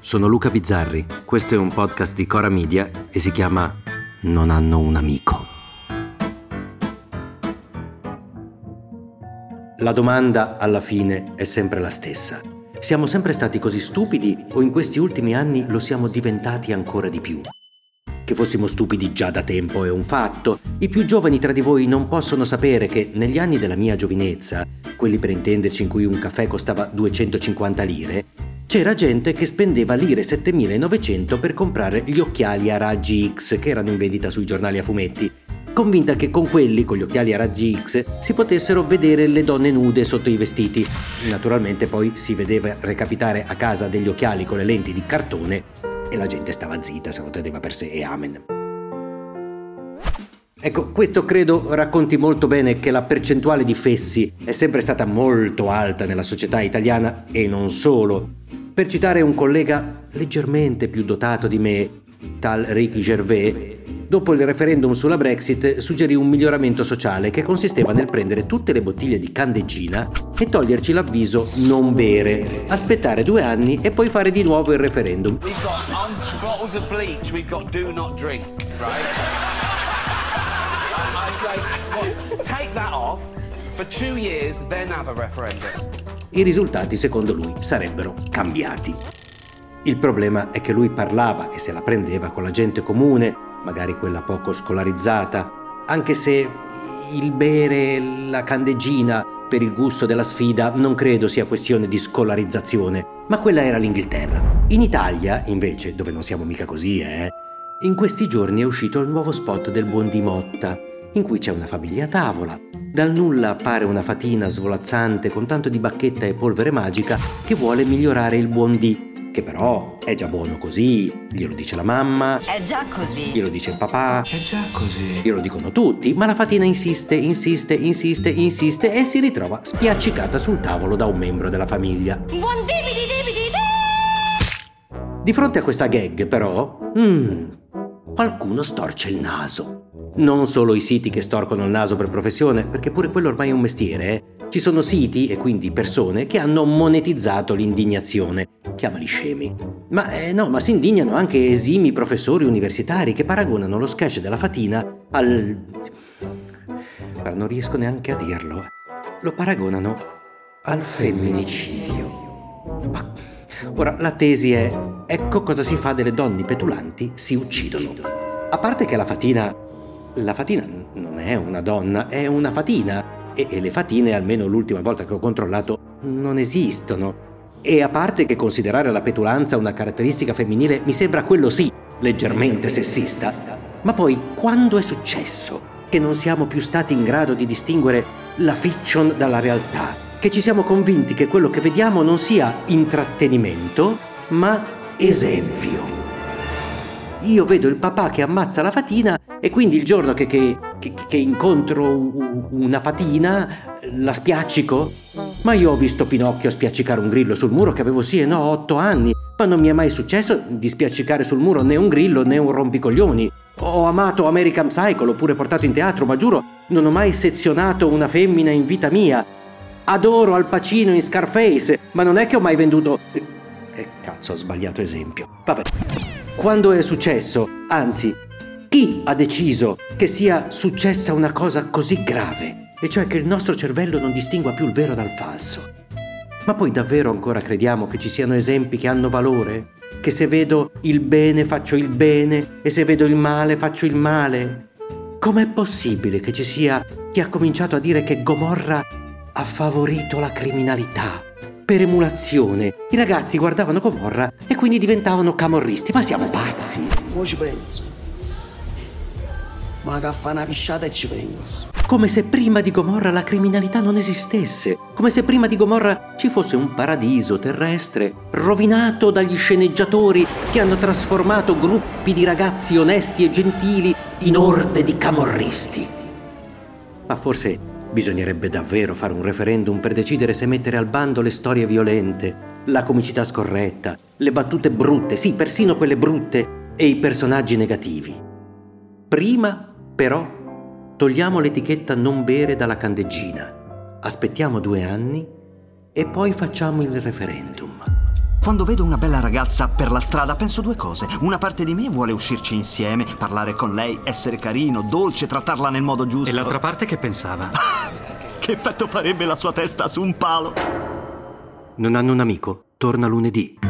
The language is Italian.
sono Luca Bizzarri, questo è un podcast di Cora Media e si chiama Non hanno un amico. La domanda alla fine è sempre la stessa. Siamo sempre stati così stupidi o in questi ultimi anni lo siamo diventati ancora di più? Che fossimo stupidi già da tempo è un fatto. I più giovani tra di voi non possono sapere che negli anni della mia giovinezza, quelli per intenderci in cui un caffè costava 250 lire, c'era gente che spendeva lire 7900 per comprare gli occhiali a raggi X che erano in vendita sui giornali a fumetti, convinta che con quelli, con gli occhiali a raggi X, si potessero vedere le donne nude sotto i vestiti. Naturalmente poi si vedeva recapitare a casa degli occhiali con le lenti di cartone e la gente stava zitta, se lo teneva per sé e amen. Ecco, questo credo racconti molto bene che la percentuale di fessi è sempre stata molto alta nella società italiana e non solo. Per citare un collega leggermente più dotato di me, tal Ricky Gervais, dopo il referendum sulla Brexit suggerì un miglioramento sociale che consisteva nel prendere tutte le bottiglie di candeggina e toglierci l'avviso non bere, aspettare due anni e poi fare di nuovo il referendum. Um? Take that off for two years, then have a referendum i risultati secondo lui sarebbero cambiati. Il problema è che lui parlava e se la prendeva con la gente comune, magari quella poco scolarizzata, anche se il bere la candeggina per il gusto della sfida non credo sia questione di scolarizzazione, ma quella era l'Inghilterra. In Italia, invece, dove non siamo mica così, eh, in questi giorni è uscito il nuovo spot del Buon Motta, in cui c'è una famiglia a tavola. Dal nulla appare una fatina svolazzante con tanto di bacchetta e polvere magica che vuole migliorare il buon dì, che però è già buono così, glielo dice la mamma. È già così. Glielo dice il papà. È già così. Glielo dicono tutti, ma la fatina insiste, insiste, insiste, insiste e si ritrova spiaccicata sul tavolo da un membro della famiglia. Buon dibidi dibidi Di fronte a questa gag, però, mm, qualcuno storce il naso. Non solo i siti che storcono il naso per professione, perché pure quello ormai è un mestiere. Eh? Ci sono siti e quindi persone che hanno monetizzato l'indignazione. Chiamali scemi. Ma eh, no, ma si indignano anche esimi professori universitari che paragonano lo sketch della fatina al... Ma non riesco neanche a dirlo. Lo paragonano al femminicidio. Ma... Ora, la tesi è, ecco cosa si fa delle donne petulanti si uccidono. A parte che la fatina la fatina non è una donna, è una fatina. E, e le fatine, almeno l'ultima volta che ho controllato, non esistono. E a parte che considerare la petulanza una caratteristica femminile mi sembra quello sì, leggermente sessista, ma poi quando è successo che non siamo più stati in grado di distinguere la fiction dalla realtà, che ci siamo convinti che quello che vediamo non sia intrattenimento, ma esempio. Io vedo il papà che ammazza la fatina e quindi il giorno che, che, che, che incontro una patina la spiaccico? Ma io ho visto Pinocchio spiaccicare un grillo sul muro che avevo sì e no otto anni, ma non mi è mai successo di spiaccicare sul muro né un grillo né un rompicoglioni. Ho amato American Psycho, l'ho pure portato in teatro, ma giuro, non ho mai sezionato una femmina in vita mia. Adoro Al Pacino in Scarface, ma non è che ho mai venduto... Eh, cazzo, ho sbagliato esempio. Vabbè. Quando è successo, anzi, chi ha deciso che sia successa una cosa così grave? E cioè che il nostro cervello non distingua più il vero dal falso. Ma poi davvero ancora crediamo che ci siano esempi che hanno valore? Che se vedo il bene faccio il bene e se vedo il male faccio il male? Com'è possibile che ci sia chi ha cominciato a dire che Gomorra ha favorito la criminalità? Per emulazione, i ragazzi guardavano Gomorra e quindi diventavano camorristi. Ma siamo pazzi! Mo ci penso ma che fa una pisciata e ci penso. Come se prima di Gomorra la criminalità non esistesse, come se prima di Gomorra ci fosse un paradiso terrestre rovinato dagli sceneggiatori che hanno trasformato gruppi di ragazzi onesti e gentili in orde di camorristi. Ma forse bisognerebbe davvero fare un referendum per decidere se mettere al bando le storie violente, la comicità scorretta, le battute brutte, sì, persino quelle brutte, e i personaggi negativi. Prima però togliamo l'etichetta non bere dalla candeggina, aspettiamo due anni e poi facciamo il referendum. Quando vedo una bella ragazza per la strada penso due cose. Una parte di me vuole uscirci insieme, parlare con lei, essere carino, dolce, trattarla nel modo giusto. E l'altra parte che pensava? che effetto farebbe la sua testa su un palo? Non hanno un amico? Torna lunedì.